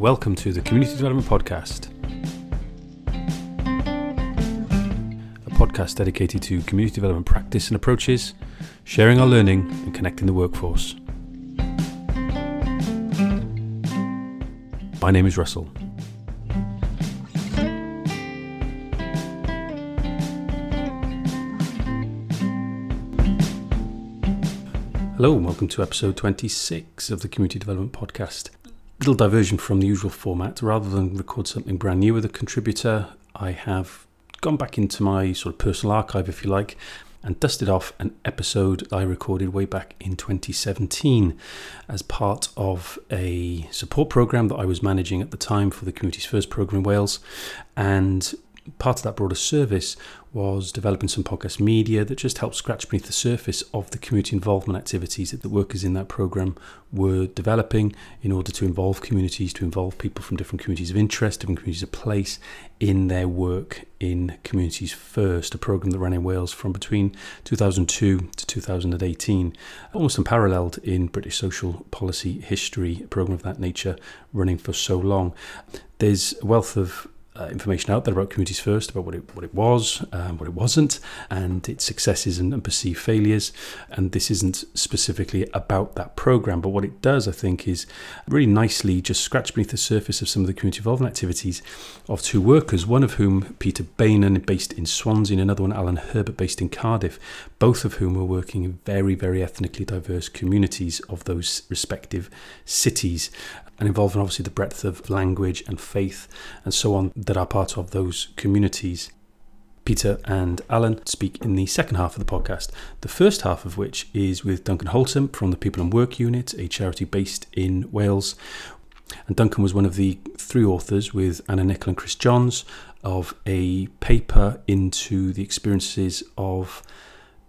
Welcome to the Community Development Podcast, a podcast dedicated to community development practice and approaches, sharing our learning, and connecting the workforce. My name is Russell. Hello, and welcome to episode 26 of the Community Development Podcast. Little diversion from the usual format. Rather than record something brand new with a contributor, I have gone back into my sort of personal archive, if you like, and dusted off an episode I recorded way back in 2017 as part of a support program that I was managing at the time for the Communities First program in Wales. And part of that broader service was developing some podcast media that just helped scratch beneath the surface of the community involvement activities that the workers in that program were developing in order to involve communities, to involve people from different communities of interest, different communities of place in their work in Communities First, a program that ran in Wales from between 2002 to 2018, almost unparalleled in British social policy history, a program of that nature running for so long. There's a wealth of uh, information out there about Communities First, about what it what it was, um, what it wasn't, and its successes and, and, perceived failures. And this isn't specifically about that program, but what it does, I think, is really nicely just scratch beneath the surface of some of the community involvement activities of two workers. One of whom, Peter Beynon, based in Swansea, and another one, Allan Herbert, based in Cardiff. Both of whom were working in very, very ethnically diverse communities of those respective cities and involving obviously the breadth of language and faith and so on that are part of those communities. Peter and Allan speak in the second half of the podcast, the first half of which is with Duncan Holtom from the People and Work Unit, a charity based in Wales. And Duncan was one of the three authors with Anna Nicholl and Chris Johnes of a paper into the experiences of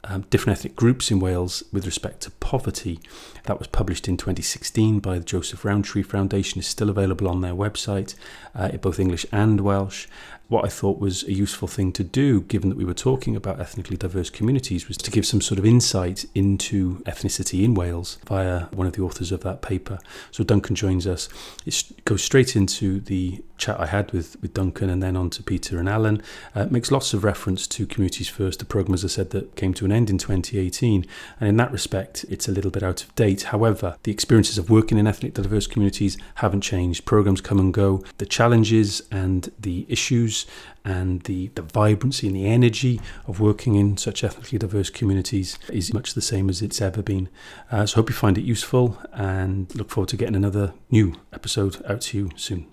um, different ethnic groups in Wales with respect to poverty. That was published in 2016 by the Joseph Rowntree Foundation. is still available on their website uh, in both English and Welsh. What I thought was a useful thing to do, given that we were talking about ethnically diverse communities, was to give some sort of insight into ethnicity in Wales via one of the authors of that paper. So Duncan joins us. It goes straight into the chat I had with, with Duncan and then on to Peter and Allan. Uh, makes lots of reference to Communities First, the programme, as I said, that came to an end in 2018. And in that respect, it's a little bit out of date. However, the experiences of working in ethnically diverse communities haven't changed. Programmes come and go. The challenges and the issues and the, the vibrancy and the energy of working in such ethnically diverse communities is much the same as it's ever been. Uh, so, hope you find it useful and look forward to getting another new episode out to you soon.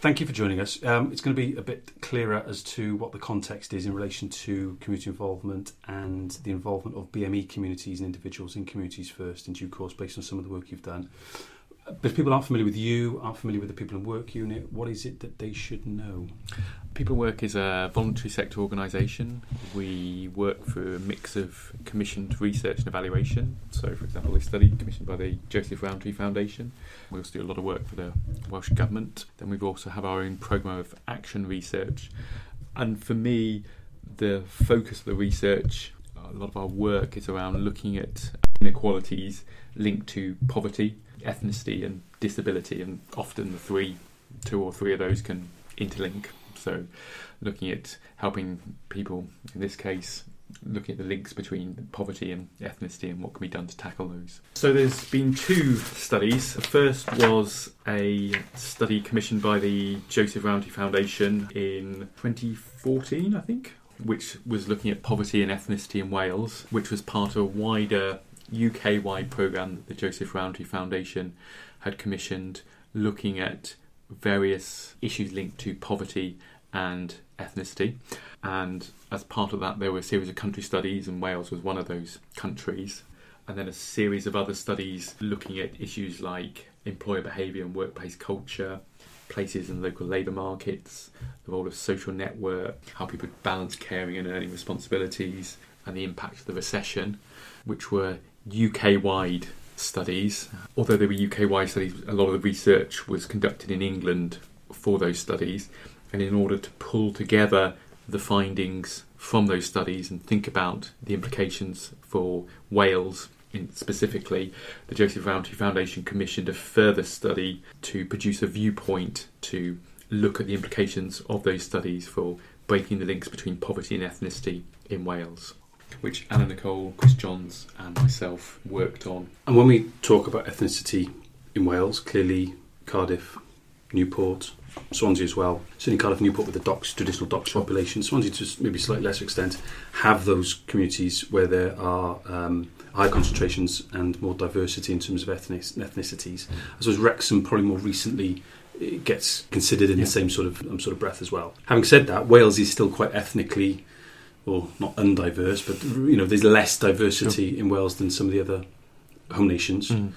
Thank you for joining us. Um, it's going to be a bit clearer as to what the context is in relation to community involvement and the involvement of BME communities and individuals in communities first in due course based on some of the work you've done. But if people aren't familiar with you, aren't familiar with the People and Work Unit, what is it that they should know? People and Work is a voluntary sector organisation. We work for a mix of commissioned research and evaluation. So, for example, a study commissioned by the Joseph Rowntree Foundation. We also do a lot of work for the Welsh Government. Then we also have our own programme of action research. And for me, the focus of the research, a lot of our work is around looking at inequalities linked to poverty ethnicity and disability, and often the three, two or three of those can interlink. So, looking at helping people, in this case, looking at the links between poverty and ethnicity and what can be done to tackle those. So there's been two studies. The first was a study commissioned by the Joseph Rowntree Foundation in 2014, I think, which was looking at poverty and ethnicity in Wales, which was part of a wider UK wide programme that the Joseph Rowntree Foundation had commissioned looking at various issues linked to poverty and ethnicity. And as part of that, there were a series of country studies, and Wales was one of those countries. And then a series of other studies looking at issues like employer behaviour and workplace culture, places in local labour markets, the role of social network, how people balance caring and earning responsibilities, and the impact of the recession, which were UK wide studies. Although they were UK wide studies, a lot of the research was conducted in England for those studies. And in order to pull together the findings from those studies and think about the implications for Wales specifically, the Joseph Rowntree Foundation commissioned a further study to produce a viewpoint to look at the implications of those studies for breaking the links between poverty and ethnicity in Wales, which Anna Nicholl, Chris Johnes, and myself worked on. And when we talk about ethnicity in Wales, clearly Cardiff, Newport, Swansea as well. Certainly Cardiff, Newport with the docks, traditional docks population. Swansea to maybe slightly lesser extent have those communities where there are um, high concentrations and more diversity in terms of ethnic, ethnicities. I suppose Wrexham probably more recently it gets considered in Yeah. the same sort of um, sort of breath as well. Having said that, Wales is still quite ethnically, or not undiverse, but you know there's less diversity in Wales than some of the other home nations. Mm.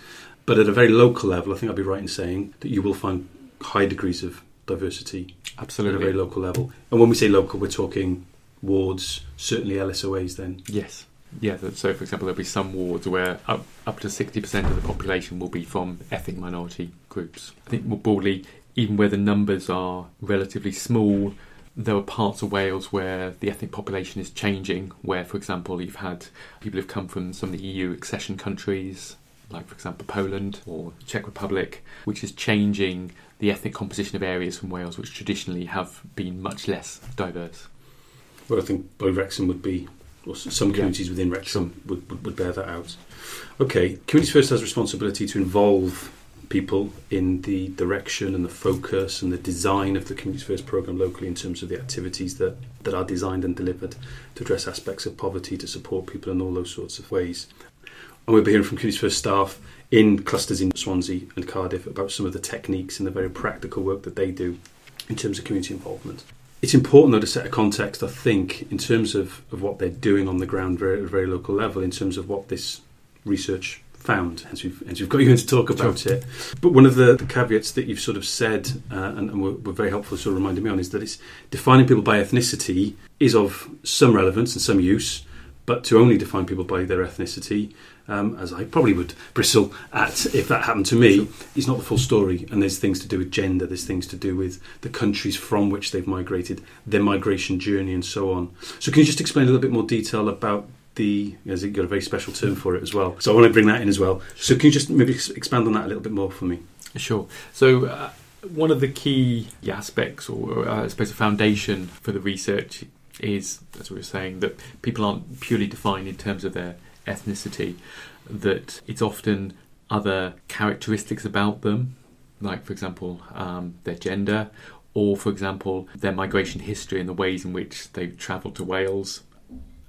But at a very local level, I think I'd be right in saying that you will find high degrees of diversity Absolutely. at a very local level. And when we say local, we're talking wards, certainly LSOAs. Then Yes. Yeah, so for example, there'll be some wards where up, up to 60% of the population will be from ethnic minority groups. I think more broadly, even where the numbers are relatively small, there are parts of Wales where the ethnic population is changing, where, for example, you've had people who've come from some of the EU accession countries, like, for example, Poland or Czech Republic, which is changing the ethnic composition of areas from Wales which traditionally have been much less diverse. well, I think Boy Wrexham would be, or some Yeah. communities within Wrexham would, would, would bear that out. Okay, Communities First has responsibility to involve people in the direction and the focus and the design of the Communities First programme locally in terms of the activities that, that are designed and delivered to address aspects of poverty, to support people in all those sorts of ways. And we'll be hearing from Communities First staff in clusters in Swansea and Cardiff about some of the techniques and the very practical work that they do in terms of community involvement. It's important, though, to set a context, I think, in terms of, of what they're doing on the ground at a very local level, in terms of what this research found. Hence, we've, hence we've got you in to talk about it. But one of the, the caveats that you've sort of said, uh, and, and were, were very helpful, sort of reminding me on, is that it's defining people by ethnicity is of some relevance and some use, but to only define people by their ethnicity, um, as I probably would bristle at if that happened to me, is not the full story. And there's things to do with gender, there's things to do with the countries from which they've migrated, their migration journey, and so on. So, can you just explain a little bit more detail about the? As you've got a very special term for it as well. So, I want to bring that in as well. So, can you just maybe expand on that a little bit more for me? Sure. So, uh, one of the key aspects, or uh, I suppose a foundation for the research, is, as we were saying, that people aren't purely defined in terms of their ethnicity, that it's often other characteristics about them, like, for example, um, their gender, or, for example, their migration history and the ways in which they've travelled to Wales.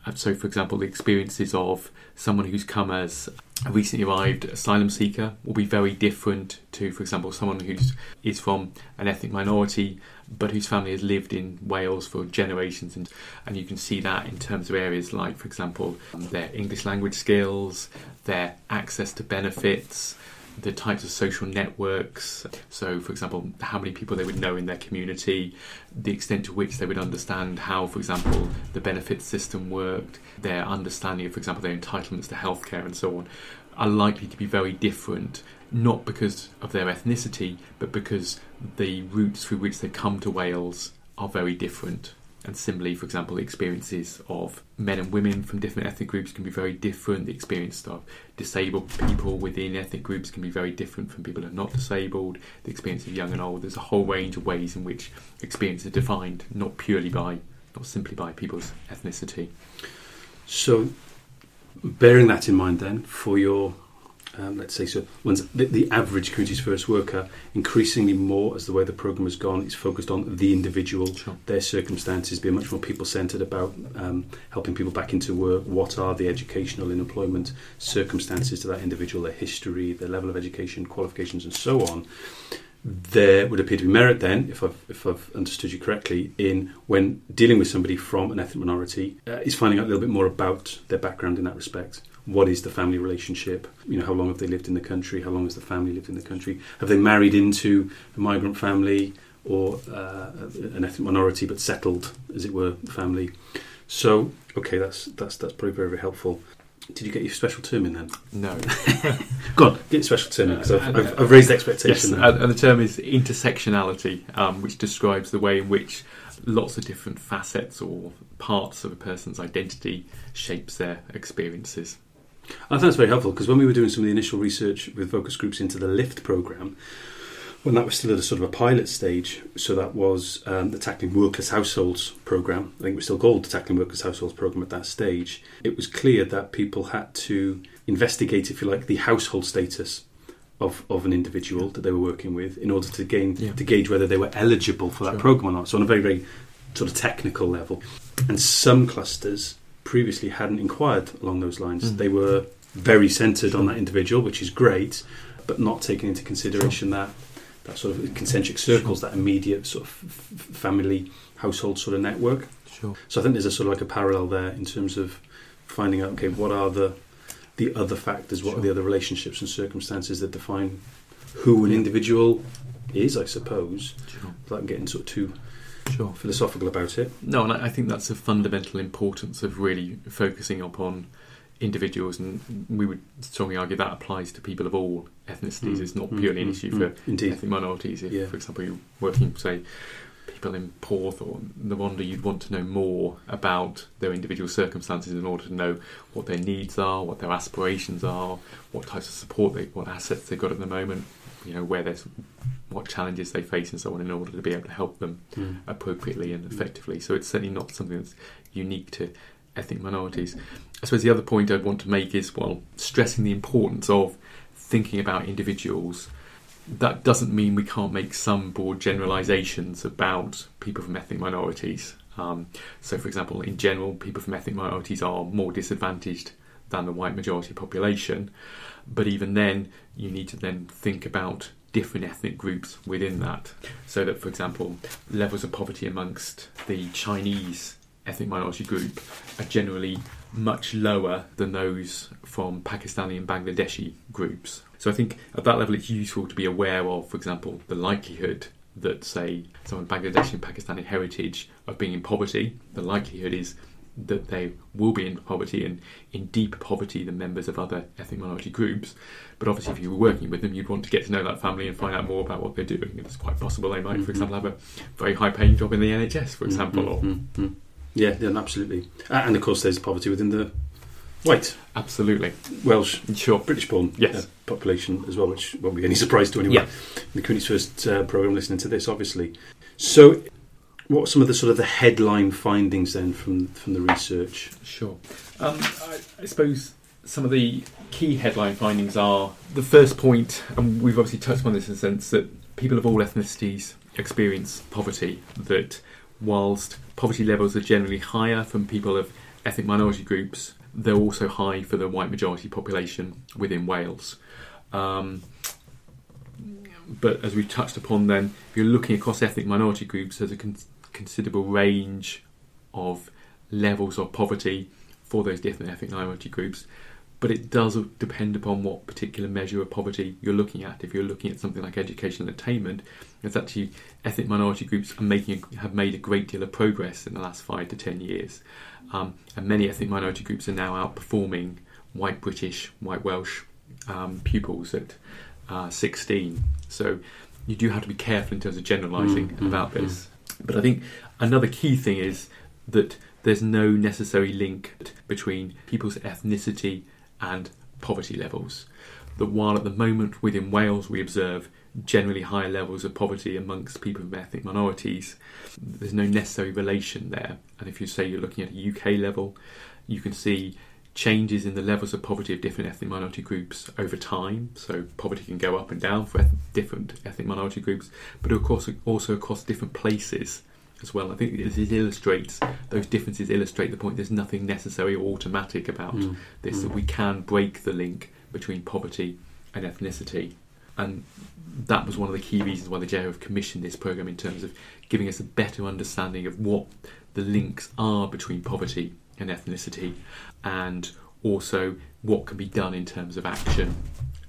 And so, for example, the experiences of someone who's come as a recently arrived asylum seeker will be very different to, for example, someone who's is from an ethnic minority but whose family has lived in Wales for generations, and and you can see that in terms of areas like, for example, their English language skills, their access to benefits, the types of social networks. So, for example, how many people they would know in their community, the extent to which they would understand how, for example, the benefits system worked, their understanding of, for example, their entitlements to healthcare and so on, are likely to be very different, not because of their ethnicity, but because the routes through which they come to Wales are very different. And similarly, for example, the experiences of men and women from different ethnic groups can be very different. The experience of disabled people within ethnic groups can be very different from people who are not disabled. The experience of young and old. There's a whole range of ways in which experience is defined, not purely by, not simply by people's ethnicity. So, bearing that in mind, then, for your, um, let's say, so one's, the, the average communities first worker, increasingly more as the way the program has gone, it's focused on the individual, Sure. their circumstances, being much more people centred about um, helping people back into work. What are the educational and employment circumstances to that individual, their history, their level of education, qualifications, and so on. There would appear to be merit then, if I've, if I've understood you correctly, in when dealing with somebody from an ethnic minority, uh, is finding out a little bit more about their background in that respect. What is the family relationship? You know, how long have they lived in the country? How long has the family lived in the country? Have they married into a migrant family or uh, an ethnic minority but settled, as it were, family? So, okay, that's that's that's probably very very helpful. Did you get your special term in then? No. Go on, get your special term in because I've, I've, I've raised Yes, expectation. now. and the term is intersectionality, um, which describes the way in which lots of different facets or parts of a person's identity shapes their experiences. I think that's very helpful because when we were doing some of the initial research with focus groups into the LIFT program, when that was still at a sort of a pilot stage, so that was um, the Tackling Workless Households program. I think it was still called the Tackling Workless Households program at that stage. It was clear that people had to investigate, if you like, the household status of, of an individual that they were working with in order to gain Yeah. to gauge whether they were eligible for that Sure. program or not. So on a very very sort of technical level, and some clusters previously hadn't inquired along those lines. Mm. They were very centred on that individual, which is great, but not taking into consideration that that sort of concentric circles, that immediate sort of family household sort of network. Sure. So I think there's a sort of like a parallel there in terms of finding out okay what are the the other factors, what are the other relationships and circumstances that define who an individual is, I suppose, Sure. without getting sort of too Sure. philosophical about it. No, and I think that's a fundamental importance of really focusing upon individuals, and we would strongly argue that applies to people of all ethnicities. Mm, It's not mm, purely an mm, issue mm, for indeed. ethnic minorities. If, Yeah. for example, you're working, say, people in Porth or Rhondda, you'd want to know more about their individual circumstances in order to know what their needs are, what their aspirations are, what types of support they, what assets they've got at the moment, you know, where there's what challenges they face and so on, in order to be able to help them Mm. appropriately and effectively. So it's certainly not something that's unique to ethnic minorities. I suppose the other point I'd want to make is, well, stressing the importance of thinking about individuals. That doesn't mean we can't make some broad generalisations about people from ethnic minorities. Um, so, for example, in general, people from ethnic minorities are more disadvantaged than the white majority population. But even then, you need to then think about different ethnic groups within that. So that, for example, levels of poverty amongst the Chinese ethnic minority group are generally much lower than those from Pakistani and Bangladeshi groups. So I think at that level it's useful to be aware of, for example, the likelihood that, say, someone Bangladeshi and Pakistani heritage of being in poverty, the likelihood is that they will be in poverty and in deeper poverty than members of other ethnic minority groups. But obviously, if you were working with them, you'd want to get to know that family and find out more about what they're doing. It's quite possible they might, Mhm. for example, have a very high paying job in the NHS, for example, or Mm, mm, mm. Yeah, yeah, absolutely. Uh, And of course, there's poverty within the white absolutely. Welsh Sure. British-born Yes. uh, population as well, which won't be any surprise to anyone Yeah. the communities first uh, program listening to this, obviously. So, what are some of the sort of the headline findings then from from the research? Sure. Um, I, I suppose some of the key headline findings are the first point, and we've obviously touched on this in the sense that people of all ethnicities experience poverty, that whilst poverty levels are generally higher from people of ethnic minority groups, they're also high for the white majority population within Wales. Um, but as we've touched upon, then, if you're looking across ethnic minority groups, there's a con- considerable range of levels of poverty for those different ethnic minority groups. But it does depend upon what particular measure of poverty you're looking at. If you're looking at something like education and attainment, it's actually ethnic minority groups are making have made a great deal of progress in the last five to ten years, um, and many ethnic minority groups are now outperforming white British, white Welsh um, pupils at uh, 16. So you do have to be careful in terms of generalising Mm, mm, about this. But I think another key thing is that there's no necessary link between people's ethnicity and poverty levels. That while at the moment within Wales we observe generally higher levels of poverty amongst people from ethnic minorities, there's no necessary relation there. And if you say you're looking at a UK level, you can see changes in the levels of poverty of different ethnic minority groups over time. So poverty can go up and down for different ethnic minority groups, but of course also across different places as well. I think it, it illustrates those differences illustrate the point. There's nothing necessary or automatic about Mm, this. mm. That we can break the link between poverty and ethnicity, and that was one of the key reasons why the have commissioned this program in terms of giving us a better understanding of what the links are between poverty and ethnicity, and also what can be done in terms of action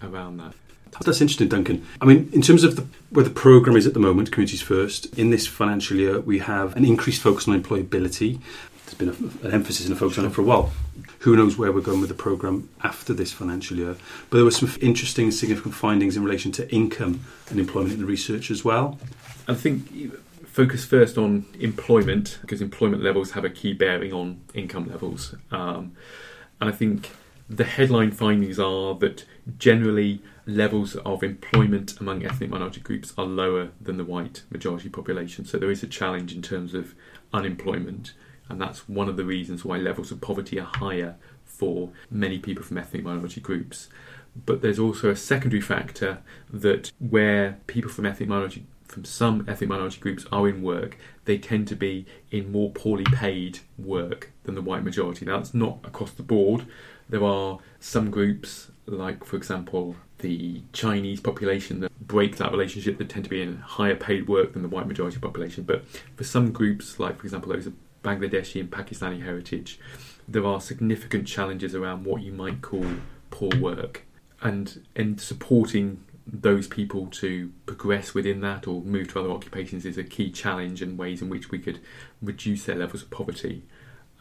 around that. That's interesting, Duncan. I mean, in terms of the, where the program is at the moment, Communities First, in this financial year, we have an increased focus on employability. There's been a, an emphasis and a focus on it for a while. Who knows where we're going with the program after this financial year? But there were some interesting and significant findings in relation to income and employment in the research as well. I think focus first on employment because employment levels have a key bearing on income levels, um, and I think the headline findings are that generally levels of employment among ethnic minority groups are lower than the white majority population. So there is a challenge in terms of unemployment, and that's one of the reasons why levels of poverty are higher for many people from ethnic minority groups. But there's also a secondary factor that where people from ethnic minority from some ethnic minority groups are in work, they tend to be in more poorly paid work than the white majority. Now, that's not across the board. There are some groups, like, for example, the Chinese population, that break that relationship, that tend to be in higher paid work than the white majority population. But for some groups, like, for example, those of Bangladeshi and Pakistani heritage, there are significant challenges around what you might call poor work. And in supporting those people to progress within that or move to other occupations is a key challenge and ways in which we could reduce their levels of poverty.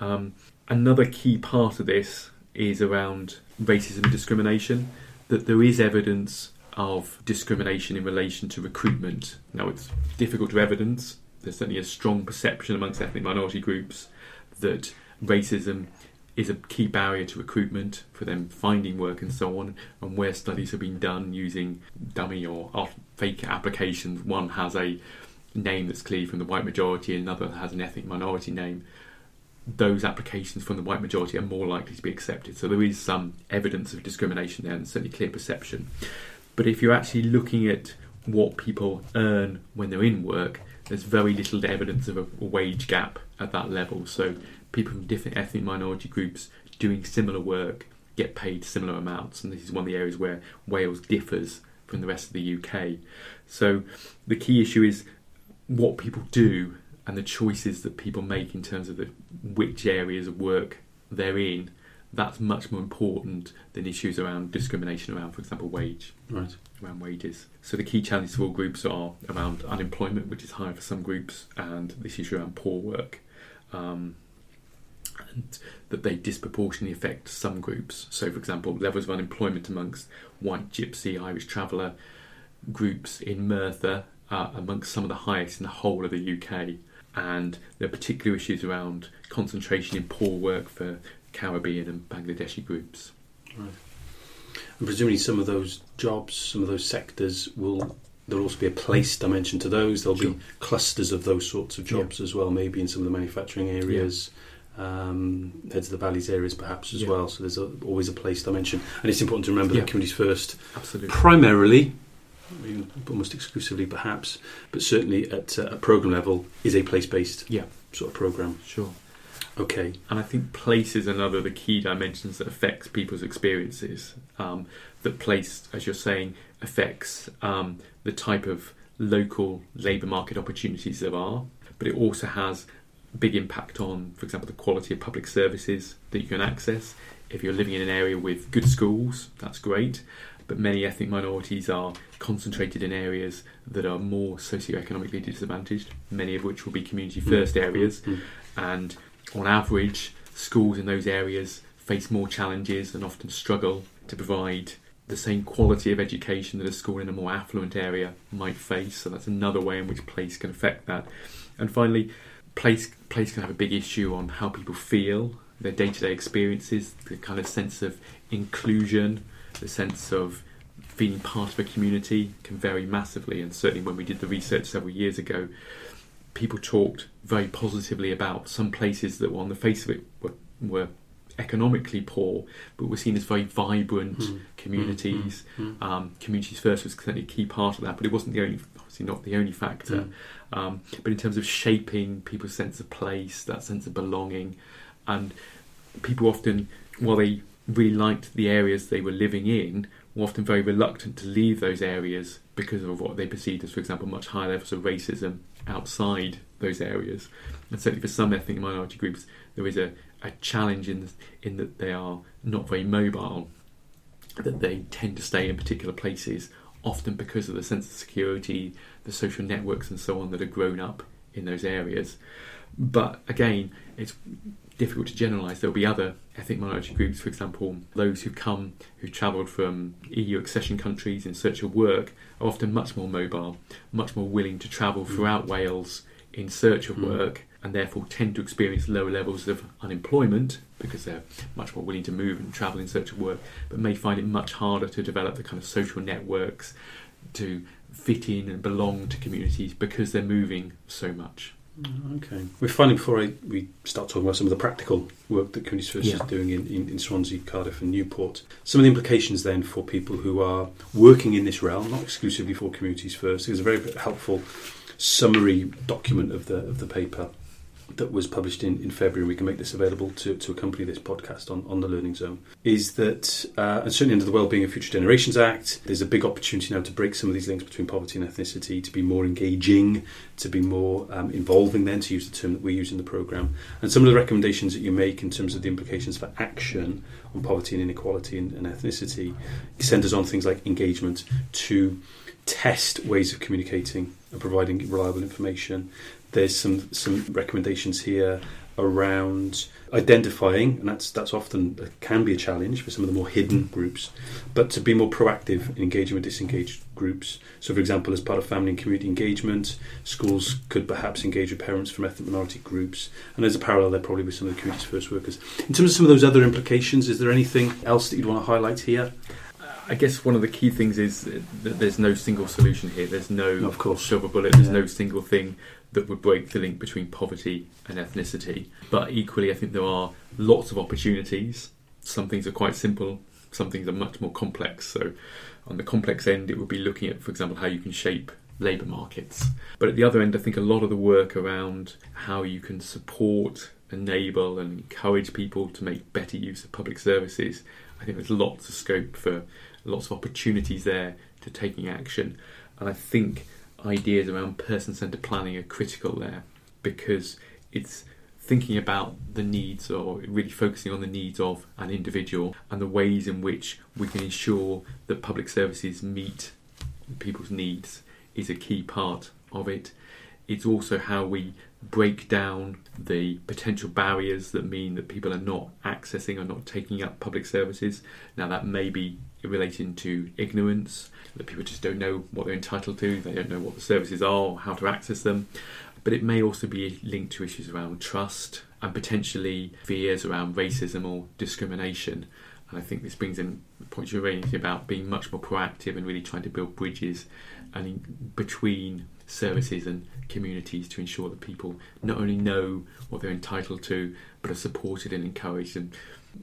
Um, another key part of this is around racism and discrimination, that there is evidence of discrimination in relation to recruitment. Now, it's difficult to evidence, there's certainly a strong perception amongst ethnic minority groups that racism is a key barrier to recruitment for them finding work and so on. And where studies have been done using dummy or fake applications, one has a name that's clearly from the white majority, another has an ethnic minority name. Those applications from the white majority are more likely to be accepted. So there is some evidence of discrimination there, and certainly clear perception. But if you're actually looking at what people earn when they're in work, there's very little evidence of a wage gap at that level. So people from different ethnic minority groups doing similar work get paid similar amounts, and this is one of the areas where Wales differs from the rest of the UK. So the key issue is what people do and the choices that people make in terms of the, which areas of work they're in. That's much more important than issues around discrimination around, for example, wage. Right. Around wages. So the key challenges for all groups are around unemployment, which is higher for some groups, and this issue around poor work. Um, and that they disproportionately affect some groups. So, for example, levels of unemployment amongst white, gypsy, Irish traveller groups in Merthyr are amongst some of the highest in the whole of the UK. And there are particular issues around concentration in poor work for Caribbean and Bangladeshi groups. Right. And presumably, some of those jobs, some of those sectors will there'll also be a place dimension to those. There'll sure. be clusters of those sorts of jobs yeah. as well, maybe in some of the manufacturing areas. Yeah um, heads of the valleys areas perhaps as yeah. well. So there's a, always a place dimension, and it's important to remember that communities first, absolutely, primarily, almost exclusively perhaps, but certainly at uh, a program level, is a place-based yeah. sort of program. Sure. Okay. And I think place is another of the key dimensions that affects people's experiences. Um, that place, as you're saying, affects um, the type of local labour market opportunities there are, but it also has big impact on, for example, the quality of public services that you can access. If you're living in an area with good schools, that's great. But many ethnic minorities are concentrated in areas that are more socioeconomically disadvantaged, many of which will be community mm. first areas. Mm. And on average, schools in those areas face more challenges and often struggle to provide the same quality of education that a school in a more affluent area might face. So that's another way in which place can affect that. And finally, place place can have a big issue on how people feel, their day to day experiences, the kind of sense of inclusion, the sense of feeling part of a community can vary massively. And certainly, when we did the research several years ago, people talked very positively about some places that were on the face of it were, were economically poor, but were seen as very vibrant mm. communities. Mm. Mm. Um, communities first was certainly a key part of that, but it wasn't the only, obviously not the only factor. Hmm. Um, but in terms of shaping people's sense of place, that sense of belonging, and people often, while they really liked the areas they were living in, were often very reluctant to leave those areas because of what they perceived as, for example, much higher levels of racism outside those areas. And certainly for some ethnic minority groups, there is a, a challenge in, in that they are not very mobile, that they tend to stay in particular places, often because of the sense of security, the social networks and so on that are grown up in those areas. But again, it's difficult to generalise. There'll be other ethnic minority groups, for example, those who come, who've travelled from EU accession countries in search of work, are often much more mobile, much more willing to travel mm. throughout Wales in search of mm. work, and therefore tend to experience lower levels of unemployment because they're much more willing to move and travel in search of work, but may find it much harder to develop the kind of social networks to fit in and belong to communities because they're moving so much. Oh, okay. We're finding before I, we start talking about some of the practical work that Communities First Yeah. is doing in, in, in Swansea, Cardiff, and Newport. Some of the implications then for people who are working in this realm, not exclusively for Communities First. There's a very helpful summary document of the of the paper that was published in, in February. We can make this available to, to accompany this podcast on, on the Learning Zone. Is that, uh, and certainly under the Wellbeing of Future Generations Act, there's a big opportunity now to break some of these links between poverty and ethnicity, to be more engaging, to be more um, involving, then, to use the term that we use in the programme. And some of the recommendations that you make in terms of the implications for action on poverty and inequality and, and ethnicity centres on things like engagement to test ways of communicating and providing reliable information. There's some some recommendations here around identifying, and that's that's often uh, can be a challenge for some of the more hidden groups, but to be more proactive in engaging with disengaged groups. So, for example, as part of family and community engagement, schools could perhaps engage with parents from ethnic minority groups, and there's a parallel there probably with some of the communities first workers. In terms of some of those other implications, is there anything else that you'd want to highlight here? I guess one of the key things is that there's no single solution here. There's no Of course. silver bullet. There's Yeah. no single thing that would break the link between poverty and ethnicity. But equally, I think there are lots of opportunities. Some things are quite simple. Some things are much more complex. So, on the complex end, it would be looking at, for example, how you can shape labour markets. But at the other end, I think a lot of the work around how you can support, enable, and encourage people to make better use of public services. I think there's lots of scope for lots of opportunities there to taking action. And I think ideas around person centered planning are critical there because it's thinking about the needs or really focusing on the needs of an individual and the ways in which we can ensure that public services meet people's needs is a key part of it. It's also how we break down the potential barriers that mean that people are not accessing or not taking up public services. Now, that may be relating to ignorance, that people just don't know what they're entitled to, they don't know what the services are, how to access them. But it may also be linked to issues around trust and potentially fears around racism or discrimination. And I think this brings in the point you're raising about being much more proactive and really trying to build bridges and between services and communities to ensure that people not only know what they're entitled to, but are supported and encouraged and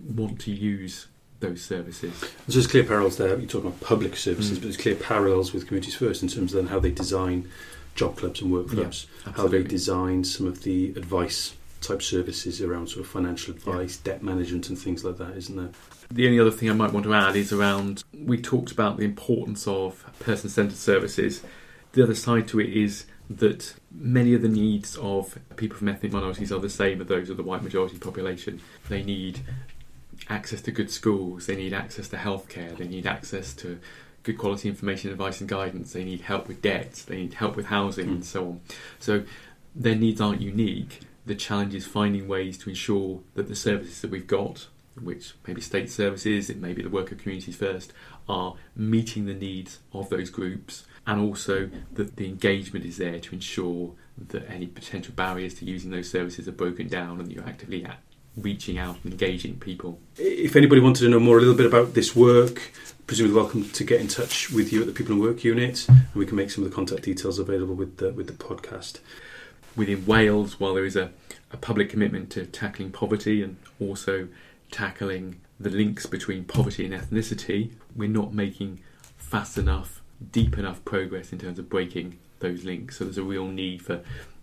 want to use those services. So there's clear parallels there. You're talking about public services, Mm. but there's clear parallels with Communities First in terms of then how they design job clubs and work Yeah, clubs, how they design some of the advice type services around sort of financial advice, debt management, and things like that, isn't there? The only other thing I might want to add is around we talked about the importance of person centered services. The other side to it is that many of the needs of people from ethnic minorities are the same as those of the white majority population. They need access to good schools, they need access to healthcare, they need access to good quality information, advice, and guidance, they need help with debt, they need help with housing, Mm. and so on. So their needs aren't unique. The challenge is finding ways to ensure that the services that we've got, which may be state services, it may be the work of communities first, are meeting the needs of those groups, and also that the engagement is there to ensure that any potential barriers to using those services are broken down and that you're actively at reaching out and engaging people. If anybody wanted to know more a little bit about this work, presumably welcome to get in touch with you at the People and Work Unit, and we can make some of the contact details available with the, with the podcast. within Wales, while there is a, a public commitment to tackling poverty and also tackling the links between poverty and ethnicity, we're not making fast enough, deep enough progress in terms of breaking those links. So there's a real need for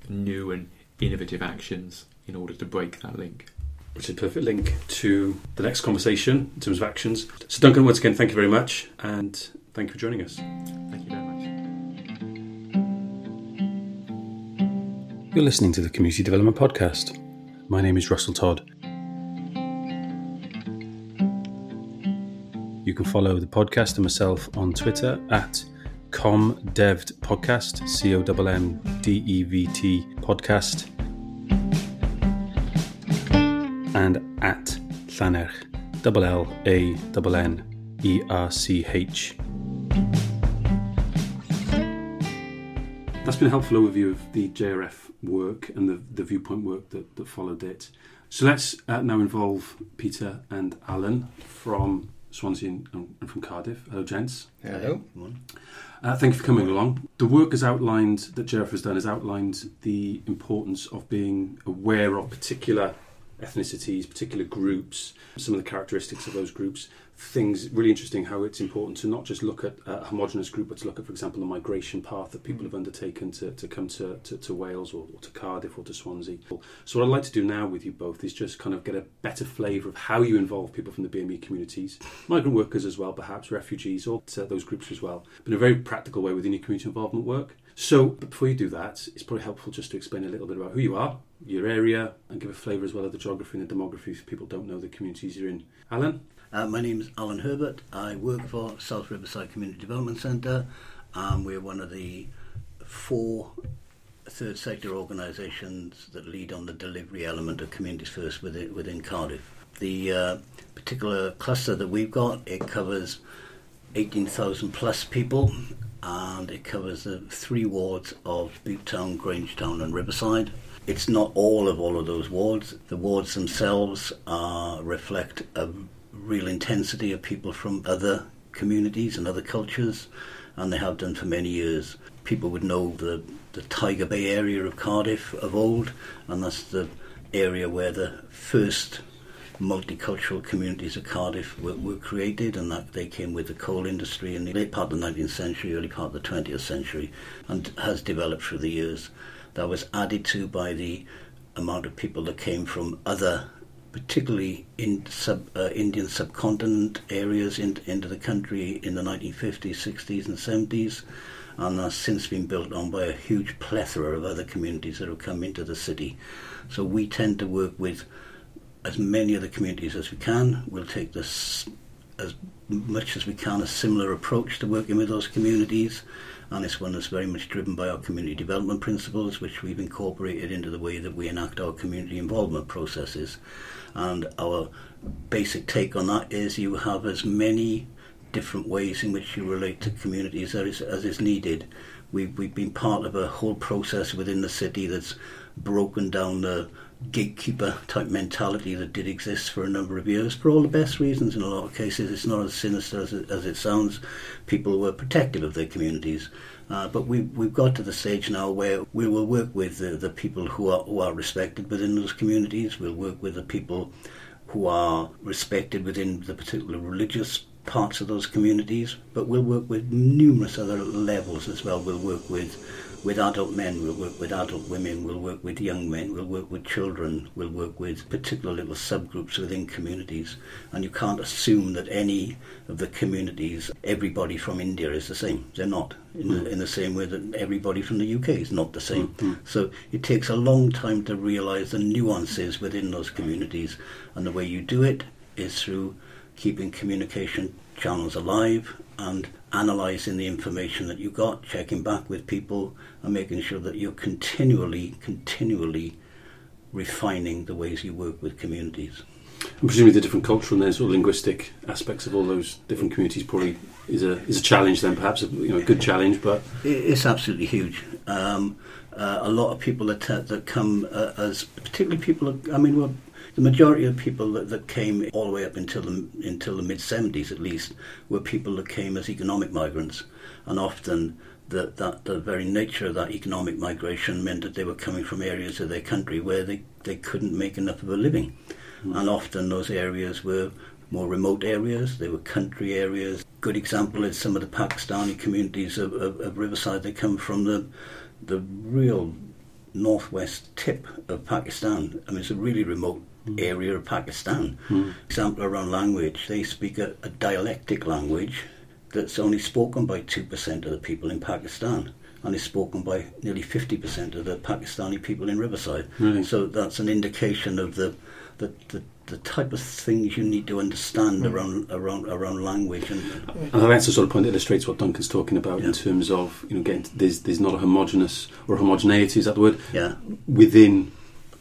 new and innovative actions in order to break that link. Which is a perfect link to the next conversation in terms of actions. So, Duncan, once again, thank you very much, and thank you for joining us. Thank you very much. You're listening to the Community Development Podcast. My name is Russell Todd. You can follow the podcast and myself on Twitter at comdevtpodcast, C O M M D E V T podcast, and at Llannerch, double L A N N E R C H. That's been a helpful overview of the JRF work and the, the viewpoint work that, that followed it. So let's uh, now involve Peter and Allan from Swansea and, and from Cardiff. Hello, gents. Hello. Uh, thank you for coming along. The work has outlined that JRF has done has outlined the importance of being aware of particular ethnicities, particular groups, some of the characteristics of those groups. Things really interesting how it's important to not just look at a homogenous group, but to look at, for example, the migration path that people mm. have undertaken to, to come to, to, to Wales or, or to Cardiff or to Swansea. So, what I'd like to do now with you both is just kind of get a better flavour of how you involve people from the BME communities, migrant workers as well, perhaps refugees, or those groups as well, but in a very practical way within your community involvement work. So, before you do that, it's probably helpful just to explain a little bit about who you are, your area, and give a flavour as well of the geography and the demography if people don't know the communities you're in. Allan? Uh, my name is Allan Herbert. I work for South Riverside Community Development Centre. Um, we're one of the four third sector organisations that lead on the delivery element of Communities First within, within Cardiff. The uh, particular cluster that we've got, it covers 18,000 plus people and it covers the three wards of Butetown, Grangetown and Riverside. It's not all of all of those wards. The wards themselves uh, reflect a real intensity of people from other communities and other cultures, and they have done for many years. People would know the, the Tiger Bay area of Cardiff of old, and that's the area where the first multicultural communities of Cardiff were, were, created, and that they came with the coal industry in the late part of the 19th century, early part of the 20th century, and has developed through the years. That was added to by the amount of people that came from other particularly in sub, uh, Indian subcontinent areas in, into the country in the 1950s, 60s, and 70s, and that's since been built on by a huge plethora of other communities that have come into the city. So we tend to work with as many of the communities as we can. We'll take this as much as we can a similar approach to working with those communities and it's one that's very much driven by our community development principles, which we've incorporated into the way that we enact our community involvement processes. And our basic take on that is you have as many different ways in which you relate to communities as as is needed. We've, we've been part of a whole process within the city that's broken down the gatekeeper type mentality that did exist for a number of years for all the best reasons in a lot of cases. It's not as sinister as it, as it sounds. People were protective of their communities. Uh, but we, we've got to the stage now where we will work with the, the people who are, who are respected within those communities. We'll work with the people who are respected within the particular religious parts of those communities. But we'll work with numerous other levels as well. We'll work with with adult men, we'll work with adult women, we'll work with young men, we'll work with children, we'll work with particular little subgroups within communities. And you can't assume that any of the communities, everybody from India is the same. They're not. In, the, in the same way that everybody from the UK is not the same. Mm-hmm. So it takes a long time to realise the nuances within those communities. And the way you do it is through keeping communication channels alive and analysing the information that you got, checking back with people, and making sure that you're continually, continually refining the ways you work with communities. And presumably, the different cultural and sort of linguistic aspects of all those different communities probably is a is a challenge. Then perhaps a, you know a good challenge, but it's absolutely huge. Um, uh, a lot of people that that come uh, as particularly people. I mean, we're the majority of people that, that came all the way up until the, until the mid 70s at least were people that came as economic migrants, and often the, that the very nature of that economic migration meant that they were coming from areas of their country where they, they couldn't make enough of a living. Mm. And often those areas were more remote areas, they were country areas. Good example is some of the Pakistani communities of, of, of Riverside. They come from the, the real northwest tip of Pakistan. I mean, it's a really remote. Area of Pakistan. Mm. Example around language, they speak a, a dialectic language that's only spoken by 2% of the people in Pakistan and is spoken by nearly 50% of the Pakistani people in Riverside. Right. So that's an indication of the, the, the, the, type of things you need to understand mm. around, around around language. And, and that's the sort of point that illustrates what Duncan's talking about yeah. in terms of you know getting there's there's not a homogenous or homogeneity is that the word yeah within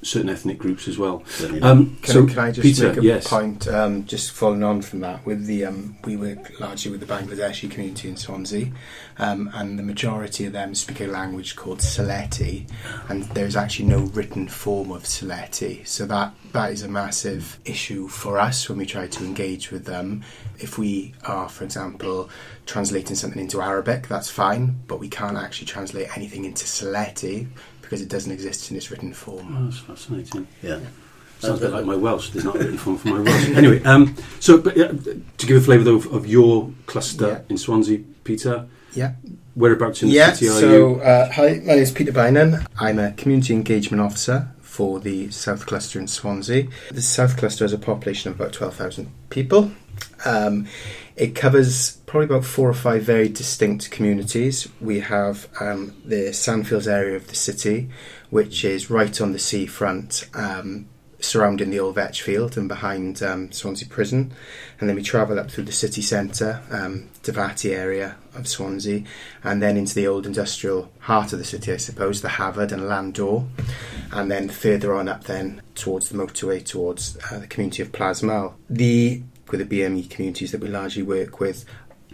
certain ethnic groups as well. Um, Can, so, can I just Peter, make a yes. point? Um, just following on from that, with the um, we work largely with the Bangladeshi community in Swansea, um, and the majority of them speak a language called Sylheti, and there's actually no written form of Sylheti. So that that is a massive issue for us when we try to engage with them. If we are, for example, translating something into Arabic, that's fine, but we can't actually translate anything into Sylheti because it doesn't exist in its written form. Oh, that's fascinating. Yeah. Sounds a bit like my Welsh. There's not a written form for my Welsh. Anyway, um, so but, uh, to give a flavour though of, of your cluster Yeah. in Swansea, Peter, Yeah. whereabouts in the yeah, city are so, you? Uh, hi, my name is Peter Beynon. I'm a community engagement officer for the South Cluster in Swansea. The South Cluster has a population of about 12,000 people. Um, it covers probably about four or five very distinct communities. We have um, the Sandfields area of the city, which is right on the seafront, um, surrounding the old Vetch Field and behind um, Swansea Prison. And then we travel up through the city centre, um, Dyfatty area of Swansea, and then into the old industrial heart of the city, I suppose, the Hafod and Landore. And then further on up, then towards the motorway, towards uh, the community of Plasmarl. The with the BME communities that we largely work with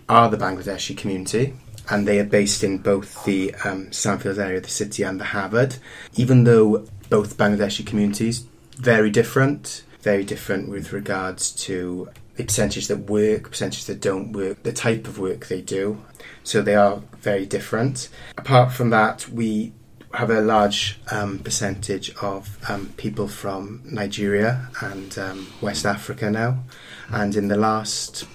are the Bangladeshi community, and they are based in both the um, Sandfields area of the city and the Hafod. Even though both Bangladeshi communities very different, very different with regards to the percentage that work, percentage that don't work, the type of work they do. So they are very different. Apart from that, we have a large um, percentage of um, people from Nigeria and um, West Africa now. And in the last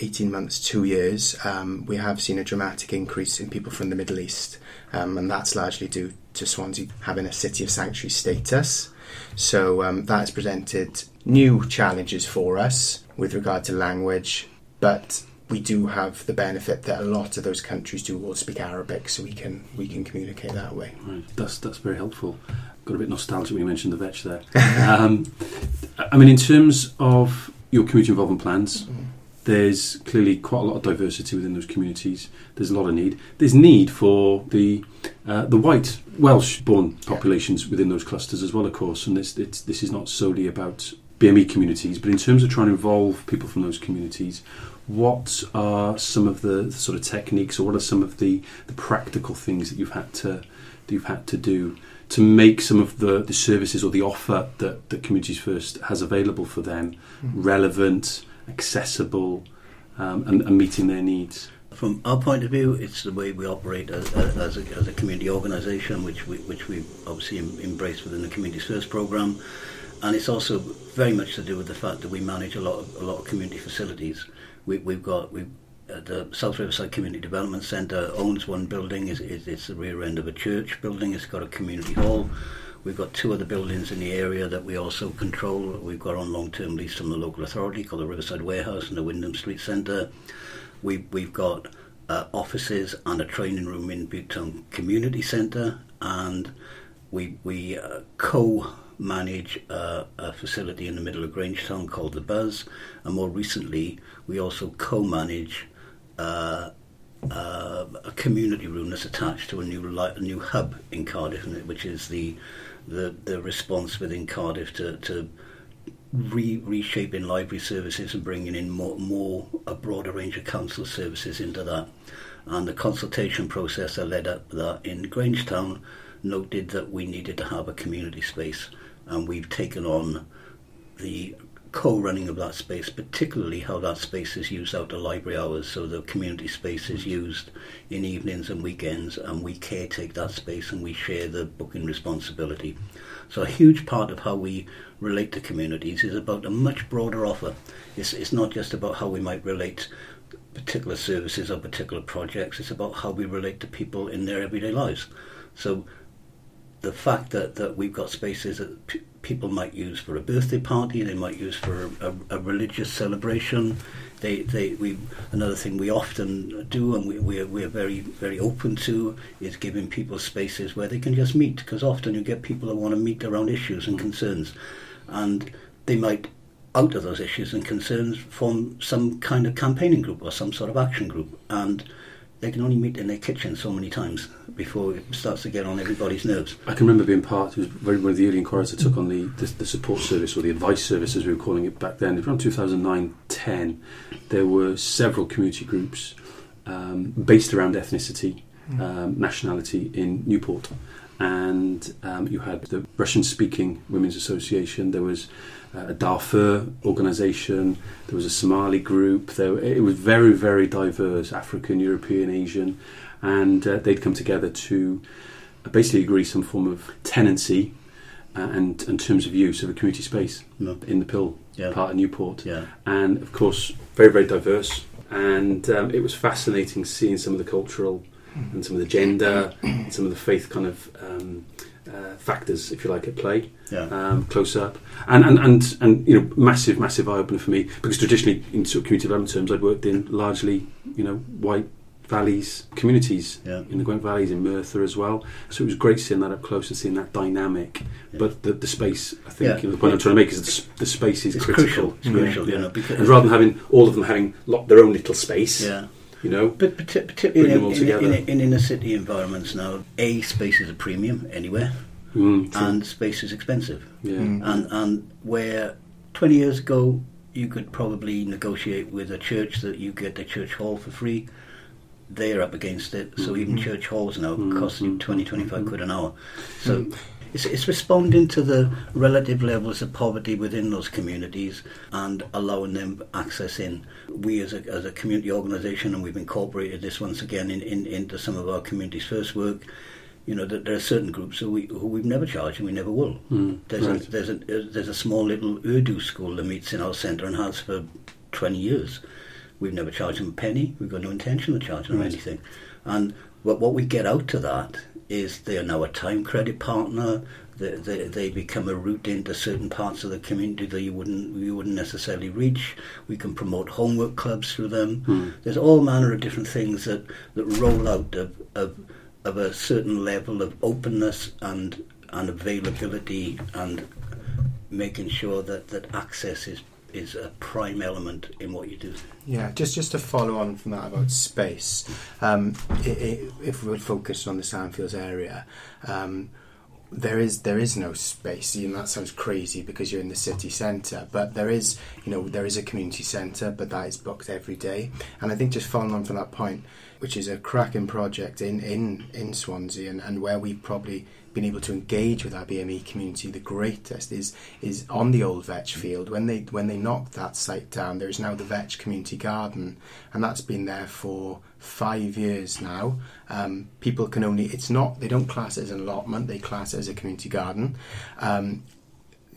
18 months, two years, um, we have seen a dramatic increase in people from the Middle East. Um, and that's largely due to Swansea having a city of sanctuary status. So um, that has presented new challenges for us with regard to language, but we do have the benefit that a lot of those countries do all speak Arabic, so we can we can communicate that way. Right, that's that's very helpful. Got a bit nostalgic when you mentioned the vetch there. um, I mean, in terms of your community involvement plans, there's clearly quite a lot of diversity within those communities. There's a lot of need. There's need for the uh, the white Welsh-born populations within those clusters as well, of course. And this it's, this is not solely about BME communities, but in terms of trying to involve people from those communities, what are some of the sort of techniques, or what are some of the, the practical things that you've had to that you've had to do to make some of the, the services or the offer that, that Communities First has available for them relevant, accessible, um, and, and meeting their needs? From our point of view, it's the way we operate as, as, a, as a community organisation, which we which we obviously em- embrace within the Communities First programme, and it's also very much to do with the fact that we manage a lot of a lot of community facilities. We, we've got we uh, the South Riverside Community Development Centre owns one building. It's, it's, the rear end of a church building. It's got a community hall. We've got two other buildings in the area that we also control. We've got on long-term lease from the local authority called the Riverside Warehouse and the Wyndham Street Centre. We, we've got uh, offices and a training room in Butetown Community Centre, and we, we uh, co-manage uh, a facility in the middle of Grangetown called The Buzz, and more recently we also co-manage uh, uh, a community room that's attached to a new li- a new hub in Cardiff, which is the the, the response within Cardiff to, to re- reshaping library services and bringing in more, more a broader range of council services into that. And the consultation process that led up that in Grangetown noted that we needed to have a community space, and we've taken on the co-running of that space, particularly how that space is used out of library hours. So the community space is used in evenings and weekends, and we caretake that space and we share the booking responsibility. So a huge part of how we relate to communities is about a much broader offer. It's, it's not just about how we might relate particular services or particular projects. It's about how we relate to people in their everyday lives. So the fact that, that we've got spaces that p- people might use for a birthday party, they might use for a, a, a religious celebration. They, they, we, another thing we often do and we, we're, we're very, very open to is giving people spaces where they can just meet because often you get people that want to meet around issues and mm. concerns. And they might out of those issues and concerns form some kind of campaigning group or some sort of action group. And they can only meet in their kitchen so many times before it starts to get on everybody's nerves. I can remember being part, it was very, one of the early inquiries I took on the, the, the support service or the advice service as we were calling it back then. Around 2009 10, there were several community groups um, based around ethnicity, um, nationality in Newport. And um, you had the Russian speaking Women's Association, there was a Darfur organisation, there was a Somali group, there, it was very, very diverse African, European, Asian, and uh, they'd come together to basically agree some form of tenancy uh, and, and terms of use of a community space No. in the Pill Yeah. part of Newport. Yeah. And of course, very, very diverse. And um, it was fascinating seeing some of the cultural and some of the gender and some of the faith kind of um, uh, factors, if you like, at play Yeah. um, close up, and, and and and you know, massive, massive eye opener for me because traditionally, in sort of community development terms, I'd worked in largely, you know, white valleys communities Yeah. in the Gwent Valleys in Merthyr as well. So it was great seeing that up close and seeing that dynamic. Yeah. But the, the space, I think, Yeah. you know, the point I'm trying to make is the, the space is It's critical. crucial. It's crucial, Yeah. you know, And rather than having all of them having their own little space, yeah. You know, But parti- particularly Bring them all in, in, together. in, in inner city environments now, a space is a premium anywhere, mm, and space is expensive. yeah, Mm. And and where 20 years ago you could probably negotiate with a church that you get the church hall for free, they're up against it. So even Mhm. church halls now Mhm. cost you Mhm. 20, 25 Mhm. quid an hour. So it's, it's responding to the relative levels of poverty within those communities and allowing them access in. We as a, as a community organisation, and we've incorporated this once again in, in, into some of our communities first work, you know, that there are certain groups who, we, who we've never charged and we never will. Mm, There's, right. a, there's, a, there's a small little Urdu school that meets in our centre and has for 20 years. We've never charged them a penny. We've got no intention of charging them Right. anything. And what, what we get out of that is they are now a time credit partner. They, they, they become a route into certain parts of the community that you wouldn't you wouldn't necessarily reach. We can promote homework clubs through them. Mm. There's all manner of different things that, that roll out of, of of a certain level of openness and and availability and making sure that, that access is is a prime element in what you do. Yeah, just just to follow on from that about space, um, i i if we're focused on the Sandfields area, um, there is there is no space. Know, that sounds crazy because you're in the city centre, but there is you know there is a community centre, but that is booked every day. And I think just following on from that point, which is a cracking project in in in Swansea, and, and where we've probably been able to engage with our BME community the greatest is is on the old Vetch field. When they when they knocked that site down there is now the Vetch community garden and that's been there for five years now. Um, people can only it's not they don't class it as an allotment they class it as a community garden. Um,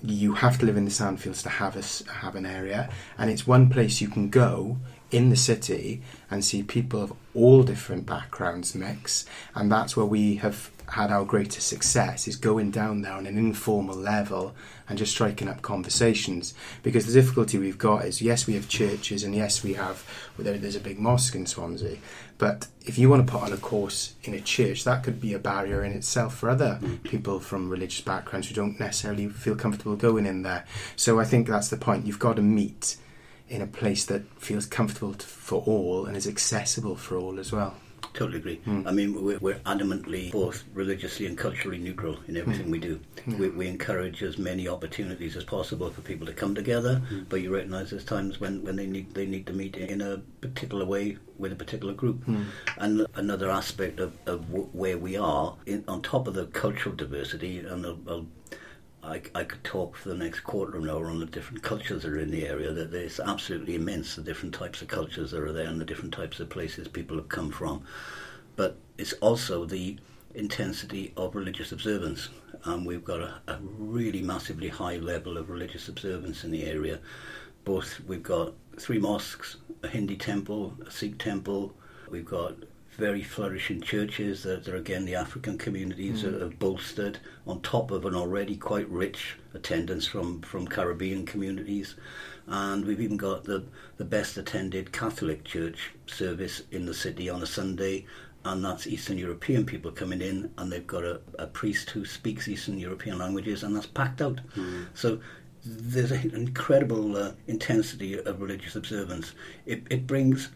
you have to live in the sandfields to have a have an area and it's one place you can go in the city and see people of all different backgrounds mix and that's where we have had our greatest success is going down there on an informal level and just striking up conversations. Because the difficulty we've got is yes we have churches and yes we have there's a big mosque in Swansea but if you want to put on a course in a church that could be a barrier in itself for other mm. people from religious backgrounds who don't necessarily feel comfortable going in there. So I think that's the point. You've got to meet in a place that feels comfortable to, for all and is accessible for all as well Totally agree. Mm. I mean, we're, we're adamantly both religiously and culturally neutral in everything we do. Yeah. We, we encourage as many opportunities as possible for people to come together, Mm. but you recognise there's times when, when they need they need to meet in a particular way with a particular group. Mm. And another aspect of, of w- where we are, in, on top of the cultural diversity, and I'll, I'll, I, I could talk for the next quarter of an hour on the different cultures that are in the area. That it's absolutely immense the different types of cultures that are there and the different types of places people have come from. But it's also the intensity of religious observance. Um, we've got a, a really massively high level of religious observance in the area. Both we've got three mosques, a Hindi temple, a Sikh temple. We've got very flourishing churches that, that again the African communities Mm. have bolstered on top of an already quite rich attendance from, from Caribbean communities. And we've even got the, the best attended Catholic church service in the city on a Sunday, and that's Eastern European people coming in, and they've got a, a priest who speaks Eastern European languages, and that's packed out. Mm. So there's an incredible uh, intensity of religious observance. It, it brings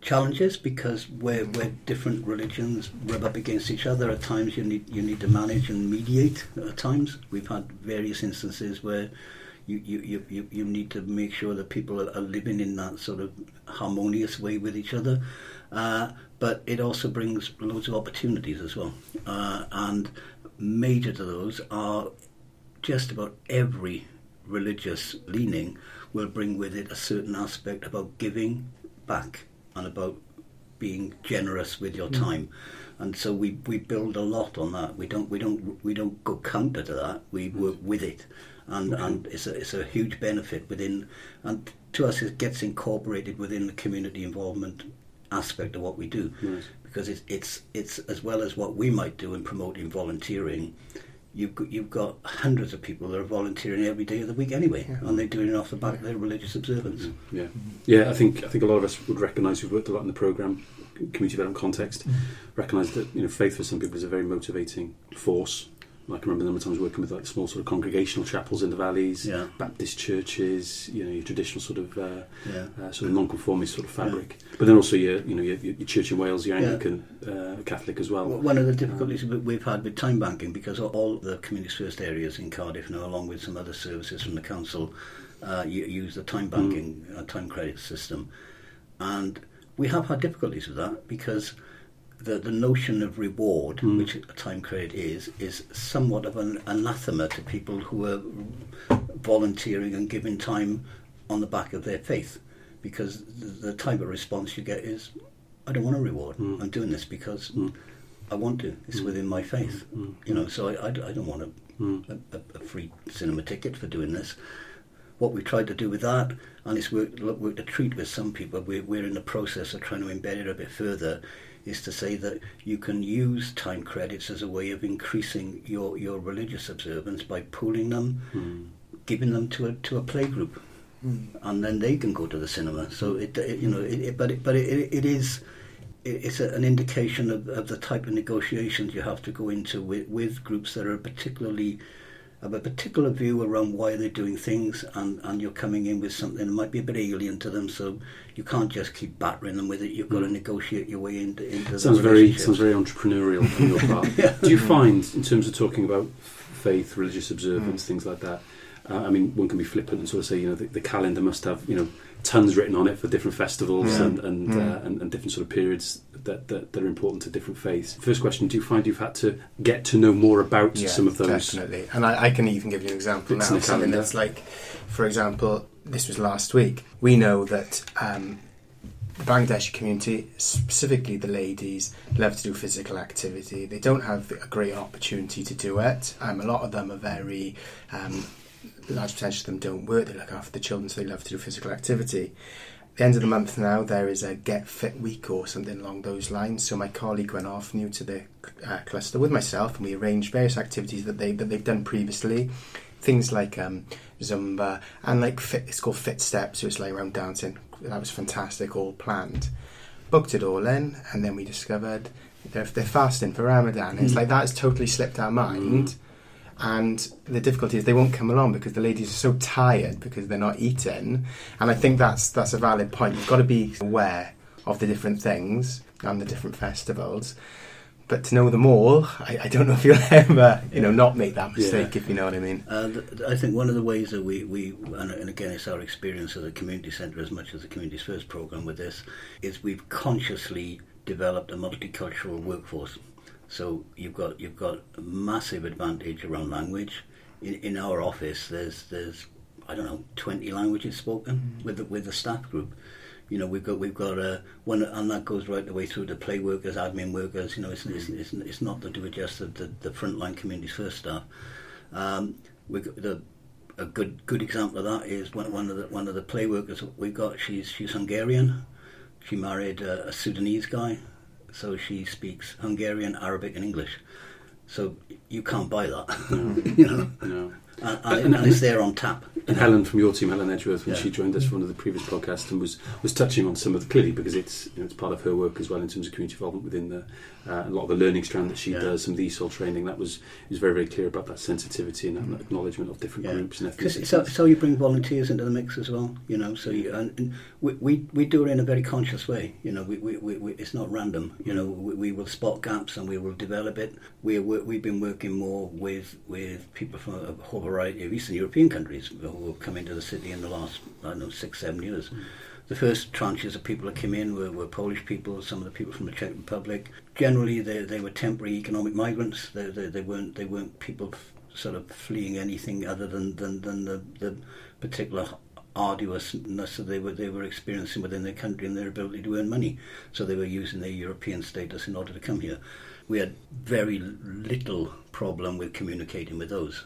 challenges because where where different religions rub up against each other. At times you need you need to manage and mediate. At times we've had various instances where you, you, you, you, you need to make sure that people are, are living in that sort of harmonious way with each other. Uh, but it also brings loads of opportunities as well. Uh, and major to those are just about every religious leaning will bring with it a certain aspect about giving back and about being generous with your hmm. time. And so we, we build a lot on that. We don't we don't we don't go counter to that. We hmm. work with it, and and it's a it's a huge benefit within. And to us, it gets incorporated within the community involvement aspect of what we do, because it's it's it's as well as what we might do in promoting volunteering. You've got, you've got hundreds of people that are volunteering every day of the week anyway, and they're doing it off the back of their religious observance. Mm-hmm. Yeah, yeah. I think I think a lot of us would recognise we've worked a lot in the program, community development context, mm-hmm. recognise that you know faith for some people is a very motivating force. I can remember the number of times working with like small sort of congregational chapels in the valleys, Yeah. Baptist churches, you know, your traditional sort of uh, Yeah. uh, sort of non-conformist sort of fabric. But then also your you know your, your church in Wales, your Yeah. Anglican uh, Catholic as well. Well, One of the difficulties we- we've had with time banking, because all the Communities First areas in Cardiff now, along with some other services from the council, uh, use the time banking, uh, time credit system. And we have had difficulties with that because the, the notion of reward, Mm. which a time credit is, is somewhat of an anathema to people who are volunteering and giving time on the back of their faith. Because the, the type of response you get is, I don't want a reward. Mm. I'm doing this because Mm. I want to. It's Mm. within my faith. Mm. You know, so I, I, I don't want a, a, a free cinema ticket for doing this. What we tried to do with that, and it's worked, worked a treat with some people, we're, we're in the process of trying to embed it a bit further, is to say that you can use time credits as a way of increasing your, your religious observance by pooling them, Mm. giving them to a, to a play group and then they can go to the cinema. So it, it you know, it, it, but it, but it, it is it's a, an indication of, of the type of negotiations you have to go into with, with groups that are particularly have a particular view around why they're doing things, and, and you're coming in with something that might be a bit alien to them. So you can't just keep battering them with it. You've got to Mm. negotiate your way into into the Sounds very sounds very entrepreneurial from your part. Do you find, in terms of talking about faith, religious observance, things like that? Uh, I mean, one can be flippant and sort of say, you know, the, the calendar must have, you know, tons written on it for different festivals Yeah. and and, Mm. uh, and and different sort of periods that, that that are important to different faiths. First question: Do you find you've had to get to know more about Yeah, some of those? Definitely. And I, I can even give you an example Bits now. in Something that's like, for example, this was last week. We know that um, the Bangladeshi community, specifically the ladies, love to do physical activity. They don't have a great opportunity to do it. Um, a lot of them are very, um, large percentage of them don't work. They look after the children, so they love to do physical activity. At the end of the month now, there is a Get Fit Week or something along those lines. So my colleague went off new to the uh, cluster with myself, and we arranged various activities that they that they've done previously, things like um, Zumba and like fit. It's called Fit Steps, so it's like around dancing. That was fantastic, all planned. Booked it all in, and then we discovered they're, they're fasting for Ramadan. It's Mm. like that's totally slipped our mind. And the difficulty is they won't come along because the ladies are so tired because they're not eating. And I think that's that's a valid point. You've got to be aware of the different things and the different festivals. But to know them all, I, I don't know if you'll ever, you know, not make that mistake, if you know what I mean. Uh, I think one of the ways that we, we and, and again it's our experience as a community centre as much as the Communities First programme with this, is we've consciously developed a multicultural workforce. So you've got you've got a massive advantage around language. In, in our office, there's there's I don't know twenty languages spoken with the, with the staff group. You know, we've got we've got a one, and that goes right the way through to play workers, admin workers. You know, it's it's, it's, it's not do with just the, the, the frontline communities first staff. Um, we the a good good example of that is one, one of the one of the play workers we got. She's she's Hungarian. She married a, a Sudanese guy, so she speaks Hungarian, Arabic, and English. So you can't buy that, you know. No. and, and, And- and it's there on tap. And Helen from your team, Helen Edgeworth, when Yeah. she joined us for one of the previous podcasts and was, was touching on some of the clearly because it's you know, it's part of her work as well in terms of community involvement within the uh, a lot of the learning strand that she Yeah. does, some of the ESOL training. That was was very very clear about that sensitivity and that mm-hmm. acknowledgement of different Yeah. groups and ethnicities. it's how you bring volunteers into the mix as well, you know. So you, and, and we, we we do it in a very conscious way, you know. We, we, we, it's not random, you mm. know. We, we will spot gaps and we will develop it. We we've been working more with with people from a whole variety of Eastern European countries who have come into the city in the last I don't know six seven years. Mm. The first tranches of people that came in were, were Polish people, some of the people from the Czech Republic. Generally, they, they were temporary economic migrants. They, they, they weren't they weren't people sort of fleeing anything other than, than, than the, the particular arduousness that they were they were experiencing within their country and their ability to earn money. So they were using their European status in order to come here. We had very little problem with communicating with those.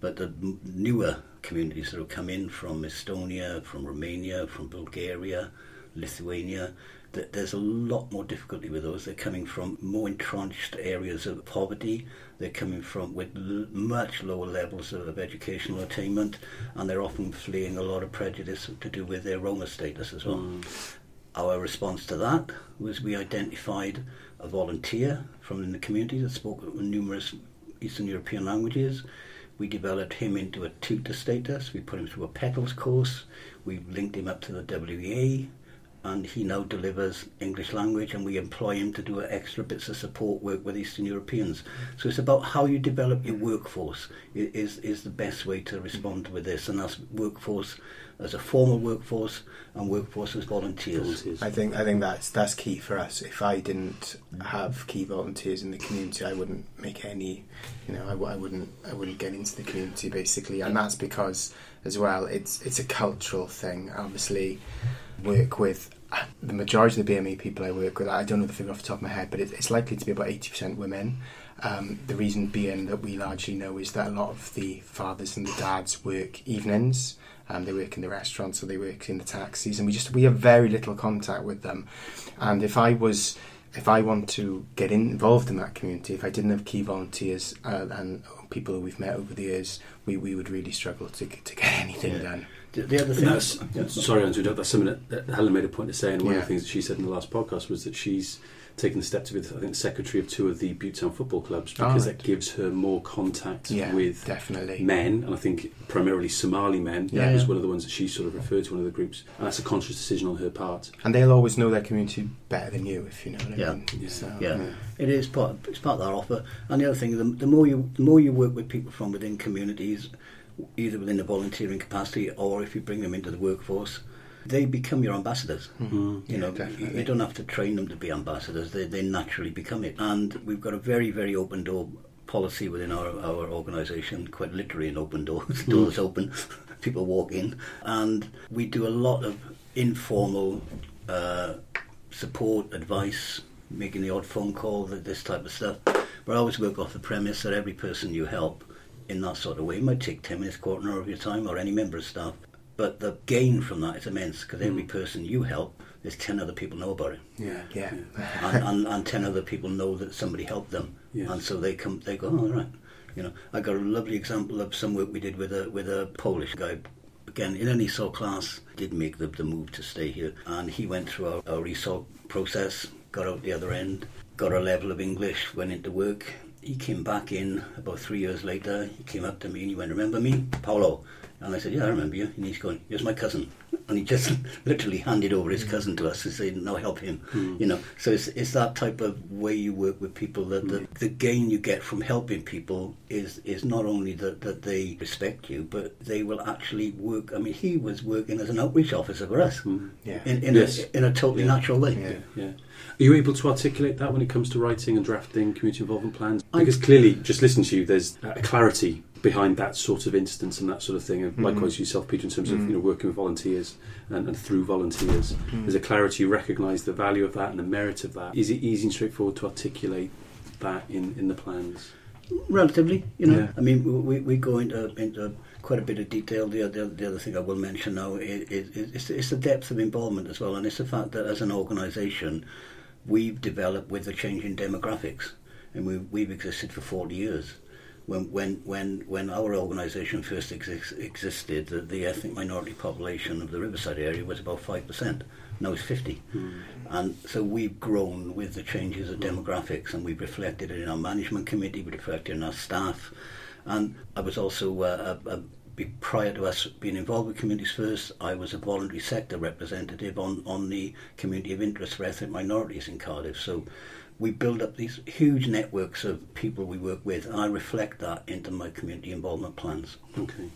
But the newer communities that have come in from Estonia, from Romania, from Bulgaria, Lithuania, That there's a lot more difficulty with those. They're coming from more entrenched areas of poverty. They're coming from with l- much lower levels of, educational attainment, and they're often fleeing a lot of prejudice to do with their Roma status as well. Mm. Our response to that was we identified a volunteer from the community that spoke numerous Eastern European languages. We developed him into a tutor status. We put him through a PTLLS course. We linked him up to the WEA, and he now delivers English language. And we employ him to do extra bits of support work with Eastern Europeans. So it's about how you develop your workforce is is the best way to respond with this, and that's workforce as a formal workforce and workforce as volunteers. Volunteers. I think I think that's that's key for us. If I didn't have key volunteers in the community, I wouldn't make any. You know, I, w- I wouldn't I wouldn't get into the community basically, and that's because as well it's it's a cultural thing. Obviously, work with the majority of the BME people I work with. I don't know the figure off the top of my head, but it, it's likely to be about eighty percent women. Um, the reason being that we largely know is that a lot of the fathers and the dads work evenings. Um, they work in the restaurants or they work in the taxis, and we just we have very little contact with them. And if I was, if I want to get involved in that community, if I didn't have key volunteers uh, and people who we've met over the years, we, we would really struggle to to get anything Yeah. done. The, the other And thing, that's, Yeah. sorry, Andrew, that's something that, that Helen made a point of saying. One of the things that she said in the last podcast was that she's taken the step to be, I think, the secretary of two of the Butetown football clubs because right. that gives her more contact Yeah, with definitely. men, and I think primarily Somali men. Yeah, that was yeah. one of the ones that she sort of referred to one of the groups, and that's a conscious decision on her part. And they'll always know their community better than you, if you know what I Yeah. mean. Yeah. So, Yeah. It is part. It's part of that offer. And the other thing, the, the more you the more you work with people from within communities, either within the volunteering capacity or if you bring them into the workforce, they become your ambassadors. Mm. You Yeah, know, you, definitely. you don't have to train them to be ambassadors; they they naturally become it. And we've got a very very open door policy within our our organisation, quite literally an open door. The door's open, people walk in, and we do a lot of informal uh, support, advice, making the odd phone call, th- this type of stuff. But I always work off the premise that every person you help in that sort of way might take 10 minutes, quarter an hour of your time, or any member of staff. But the gain from that is immense because every hmm. person you help, there's 10 other people know about it. Yeah, Yeah. and, and, and 10 other people know that somebody helped them. Yes. And so they come, they go, oh, all right. You know, I got a lovely example of some work we did with a with a Polish guy. Again, in an ESOL class, did make the, the move to stay here, and he went through our, our ESOL process, got out the other end, got a level of English, went into work. He came back in about three years later. He came up to me and he went, "Remember me, Paolo?" And I said, "Yeah, I remember you." And he's going, "Here's my cousin," and he just literally handed over his cousin to us and said, "Now help him." Hmm. You know, so it's it's that type of way you work with people that the, hmm. the gain you get from helping people is is not only that that they respect you, but they will actually work. I mean, he was working as an outreach officer for us hmm. Yeah. in in, Yes. a, in a totally Yeah. natural way. Yeah. Yeah. Are you able to articulate that when it comes to writing and drafting community involvement plans? I'm- Because clearly, just listening to you, there's a clarity behind that sort of instance and that sort of thing. And Mhm. likewise, yourself, Peter, in terms of Mhm. you know working with volunteers and, and through volunteers, Mm. there's a clarity. You recognise the value of that and the merit of that. Is it easy and straightforward to articulate that in, in the plans? Relatively, you know. Yeah. I mean, we, we go into into quite a bit of detail. The other, the other thing I will mention now is, is, is it's the depth of involvement as well, and it's the fact that as an organisation, we've developed with the changing demographics, and we've we've existed for forty years. When when when when our organisation first exis- existed, the, the ethnic minority population of the Riverside area was about five percent. Now it's fifty, and so we've grown with the changes of demographics, and we've reflected it in our management committee, we've reflected it in our staff, and I was also uh, a, a prior to us being involved with Communities First, I was a voluntary sector representative on, on the community of interest for ethnic minorities in Cardiff. So we build up these huge networks of people we work with, and I reflect that into my community involvement plans. Okay.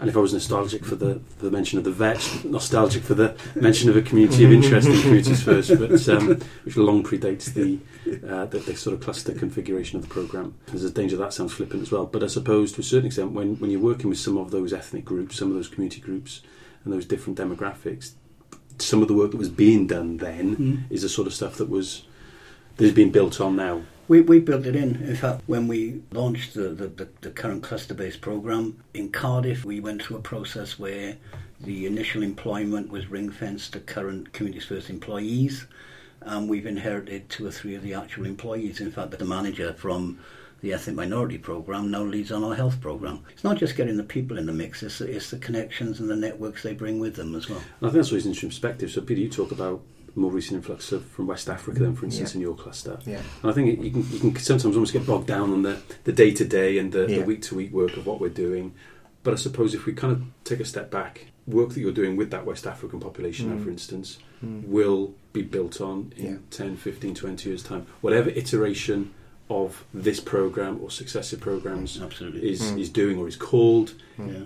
And if I was nostalgic for the, for the mention of the vet, nostalgic for the mention of a community of interest in communities first, but um, which long predates the, uh, the the sort of cluster configuration of the program. There's a danger that sounds flippant as well. But I suppose to a certain extent, when when you're working with some of those ethnic groups, some of those community groups, and those different demographics, some of the work that was being done then is the sort of stuff that was that is been built on now. We, we built it in. In fact, when we launched the, the, the, the current cluster based programme in Cardiff, we went through a process where the initial employment was ring fenced to current Communities First employees, and we've inherited two or three of the actual employees. In fact, the manager from the ethnic minority programme now leads on our health programme. It's not just getting the people in the mix, it's, the- it's the connections and the networks they bring with them as well. And I think that's always an interesting perspective. So, Peter, you talk about more recent influx of from West Africa, then, for instance, Yeah. in your cluster. Yeah. And I think it, you can you can sometimes almost get bogged down on the the day to day and the week to week work of what we're doing. But I suppose if we kind of take a step back, work that you're doing with that West African population, now, Mm. for instance, Mm. will be built on in Yeah. 10, 15, 20 years' time. Whatever iteration of this program or successive programs Absolutely. is, Mm. is doing or is called, Mm. Yeah.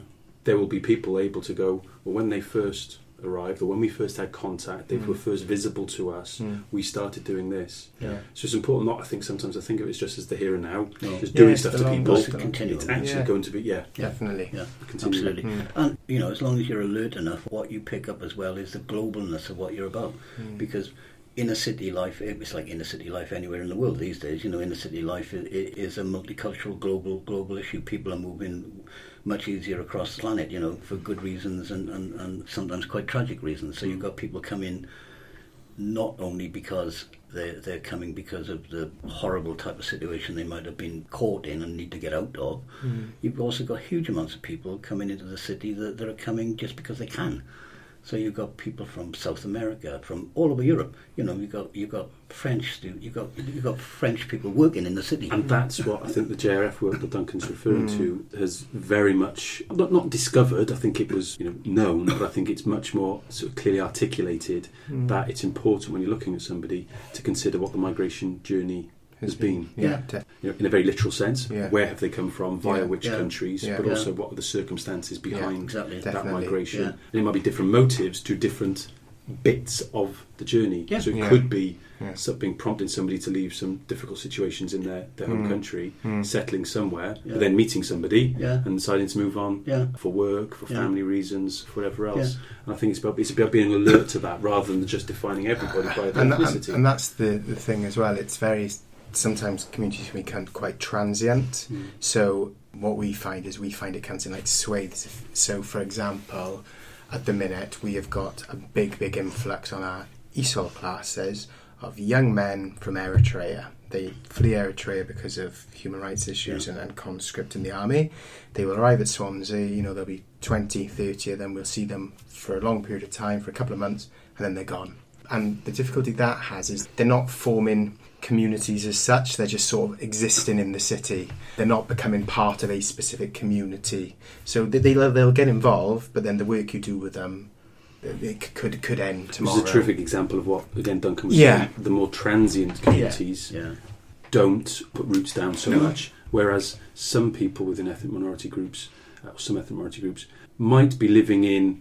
there will be people able to go, well, when they first arrived or when we first had contact, they Mm. were first visible to us, Mm. we started doing this. Yeah. So it's important not, I think, sometimes I think of it as just as the here and now, No. just doing it's stuff to people. It's a continuum. It's actually Yeah. going to be, yeah, Yeah. Definitely. Yeah. continuing. Absolutely. Mm. And you know, as long as you're alert enough, what you pick up as well is the globalness of what you're about. Mm. Because inner city life, it's like inner city life anywhere in the world these days. You know, inner city life i- i- is a multicultural, global, global issue. People are moving much easier across the planet. You know, for good reasons and, and, and sometimes quite tragic reasons. So you've got people coming not only because they're, they're coming because of the horrible type of situation they might have been caught in and need to get out of. Mm. You've also got huge amounts of people coming into the city that, that are coming just because they can. So you've got people from South America, from all over Europe. You know, you've got you've got French stu- you've got you've got French people working in the city. And that's what I think the JRF work that Duncan's referring Mm. to has very much not not discovered. I think it was you know known, but I think it's much more sort of clearly articulated Mm. that it's important when you're looking at somebody to consider what the migration journey has been. Yeah. Yeah. You know, in a very literal sense, Yeah. where have they come from, via Yeah. which countries, but also what are the circumstances behind exactly. That Definitely, migration. And it might be different motives to different bits of the journey. So it could be something prompting somebody to leave some difficult situations in their, their home Mm. country, Mm. settling somewhere, but then meeting somebody and deciding to move on for work, for family reasons, for whatever else. And I think it's about, it's about being alert to that rather than just defining everybody by their and, and, ethnicity. and that's the, the thing as well. It's very sometimes communities can become quite transient. Mm. So what we find is we find it comes in like swathes. So for example, at the minute we have got a big, big influx on our ESOL classes of young men from Eritrea. They flee Eritrea because of human rights issues and, and conscript in the army. They will arrive at Swansea, you know, there'll be 20, 30 of them. We'll see them for a long period of time, for a couple of months, and then they're gone. And the difficulty that has is they're not forming communities as such, they're just sort of existing in the city. They're not becoming part of a specific community. So they, they'll, they'll get involved, but then the work you do with them it could could end Which tomorrow. is a terrific example of what, again, Duncan was Yeah. saying. The more transient communities Yeah. don't put roots down so No. much, whereas some people within ethnic minority groups, uh, some ethnic minority groups, might be living in,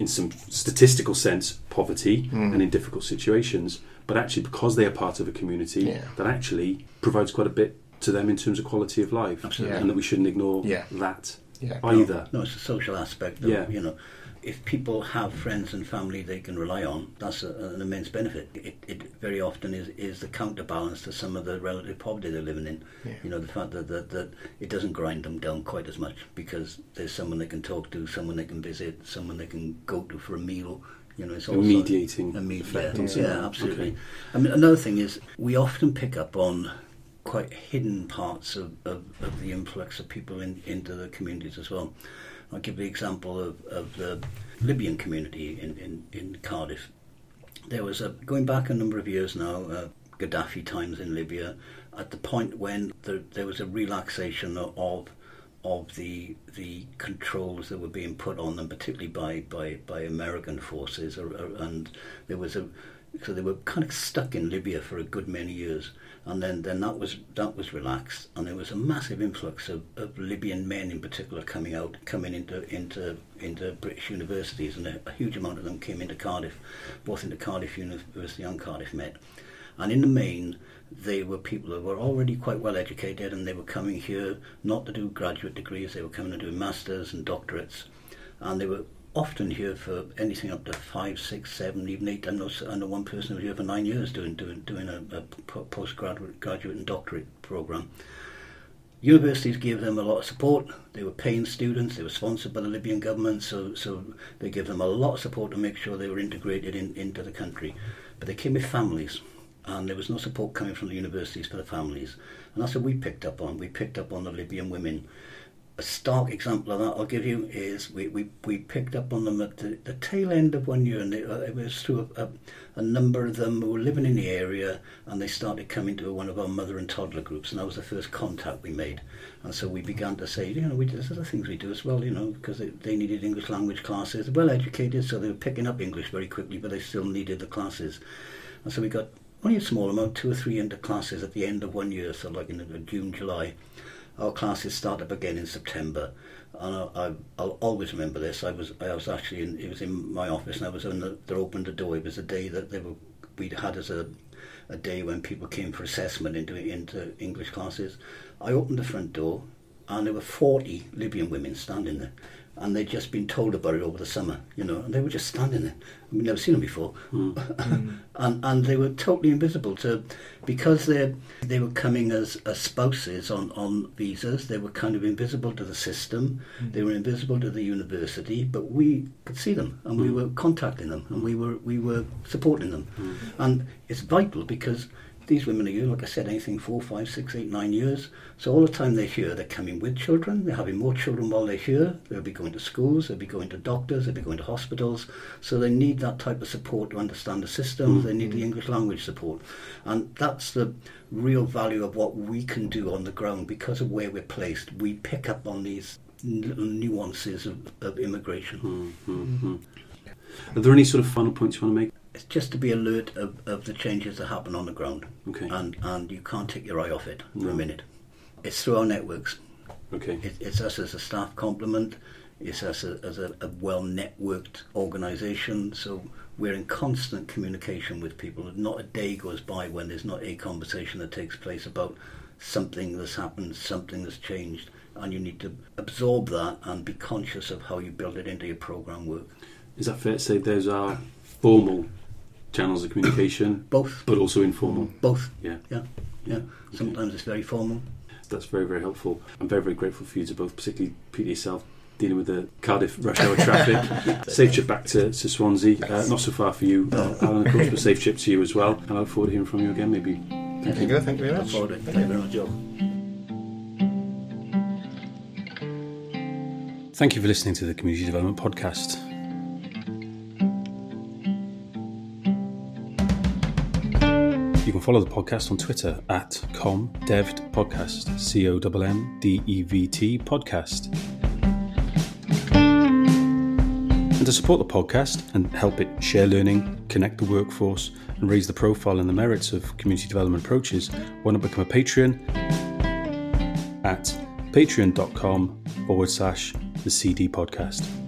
in some statistical sense, poverty Mm. and in difficult situations, but actually because they are part of a community, Yeah. that actually provides quite a bit to them in terms of quality of life, Absolutely. and that we shouldn't ignore Yeah. that Yeah. either. No, it's a social aspect. Of, Yeah. You know, if people have friends and family they can rely on, that's a, an immense benefit. It, it very often is, is the counterbalance to some of the relative poverty they're living in. Yeah. You know, the fact that, that, that it doesn't grind them down quite as much because there's someone they can talk to, someone they can visit, someone they can go to for a meal. You know, it's also mediating a med- effect yeah, yeah, absolutely. Okay. I mean, another thing is we often pick up on quite hidden parts of, of, of the influx of people in, into the communities as well. I'll give the example of, of the Libyan community in, in, in Cardiff. There was a, going back a number of years now, uh, Gaddafi times in Libya, at the point when there, there was a relaxation of of the the controls that were being put on them, particularly by by, by American forces, or, or, and there was a so they were kind of stuck in Libya for a good many years, and then, then that was that was relaxed, and there was a massive influx of, of Libyan men in particular coming out, coming into into into British universities, and a, a huge amount of them came into Cardiff, both into Cardiff University and Cardiff Met, and in the main they were people who were already quite well educated, and they were coming here not to do graduate degrees, they were coming to do masters and doctorates, and they were often here for anything up to five, six, seven, even eight. I know, I know one person who was here for nine years doing doing doing a, a postgraduate graduate and doctorate program. Universities gave them a lot of support. They were paying students. They were sponsored by the Libyan government, so so they gave them a lot of support to make sure they were integrated in, into the country. But they came with families, and there was no support coming from the universities for the families. And that's what we picked up on. We picked up on the Libyan women a stark example of that I'll give you is we, we, we picked up on them at the, the tail end of one year, and it, uh, it was through a, a, a, number of them who were living in the area, and they started coming to one of our mother and toddler groups, and that was the first contact we made. And so we began to say, you know, we, there's other things we do as well, you know, because they, they needed English language classes, well educated, so they were picking up English very quickly, but they still needed the classes. And so we got only a small amount, two or three into classes at the end of one year, so like in June, July our classes start up again in September, and I, will always remember this. I was I was actually in it was in my office, and I was in the they opened the door. It was a day that they were we'd had as a a day when people came for assessment into into English classes. I opened the front door, and there were forty Libyan women standing there and they'd just been told about it over the summer, you know, and they were just standing there. We'd never seen them before, mm. and and they were totally invisible to, because they they were coming as, as spouses on, on visas. They were kind of invisible to the system. Mm. They were invisible to the university, but we could see them, and mm. we were contacting them, and we were we were supporting them, mm. and it's vital because these women are here, like I said, anything four, five, six, eight, nine years. So all the time they're here, they're coming with children. They're having more children while they're here. They'll be going to schools. They'll be going to doctors. They'll be going to hospitals. So they need that type of support to understand the system. Mm-hmm. They need the English language support, and that's the real value of what we can do on the ground because of where we're placed. We pick up on these little nuances of, of immigration. Mm-hmm. Are there any sort of final points you want to make? It's just to be alert of, of the changes that happen on the ground. Okay. And and you can't take your eye off it no. for a minute. It's through our networks. Okay. It, it's us as a staff complement. It's us a, as a, a well networked organisation. So we're in constant communication with people. Not a day goes by when there's not a conversation that takes place about something that's happened, something that's changed, and you need to absorb that and be conscious of how you build it into your program work. Is that fair to say those are formal channels of communication, both, but also informal. Both. Yeah. Yeah. Yeah. Sometimes okay. it's very formal. That's very very helpful. I'm very very grateful for you to both, particularly Peter yourself. Dealing with the Cardiff rush hour traffic. safe trip back to, to Swansea. Uh, not so far for you, uh, Allan, of course, but safe trip to you as well. And I look forward to hearing from you again, maybe. Thank you. Thank you very much. Thank you very much, Joe. Thank you for listening to the Community Development Podcast. You can follow the podcast on Twitter at comdevt C O M M D E V T podcast. And to support the podcast and help it share learning, connect the workforce, and raise the profile and the merits of community development approaches, why not become a Patreon at patreon.com forward slash the CD podcast.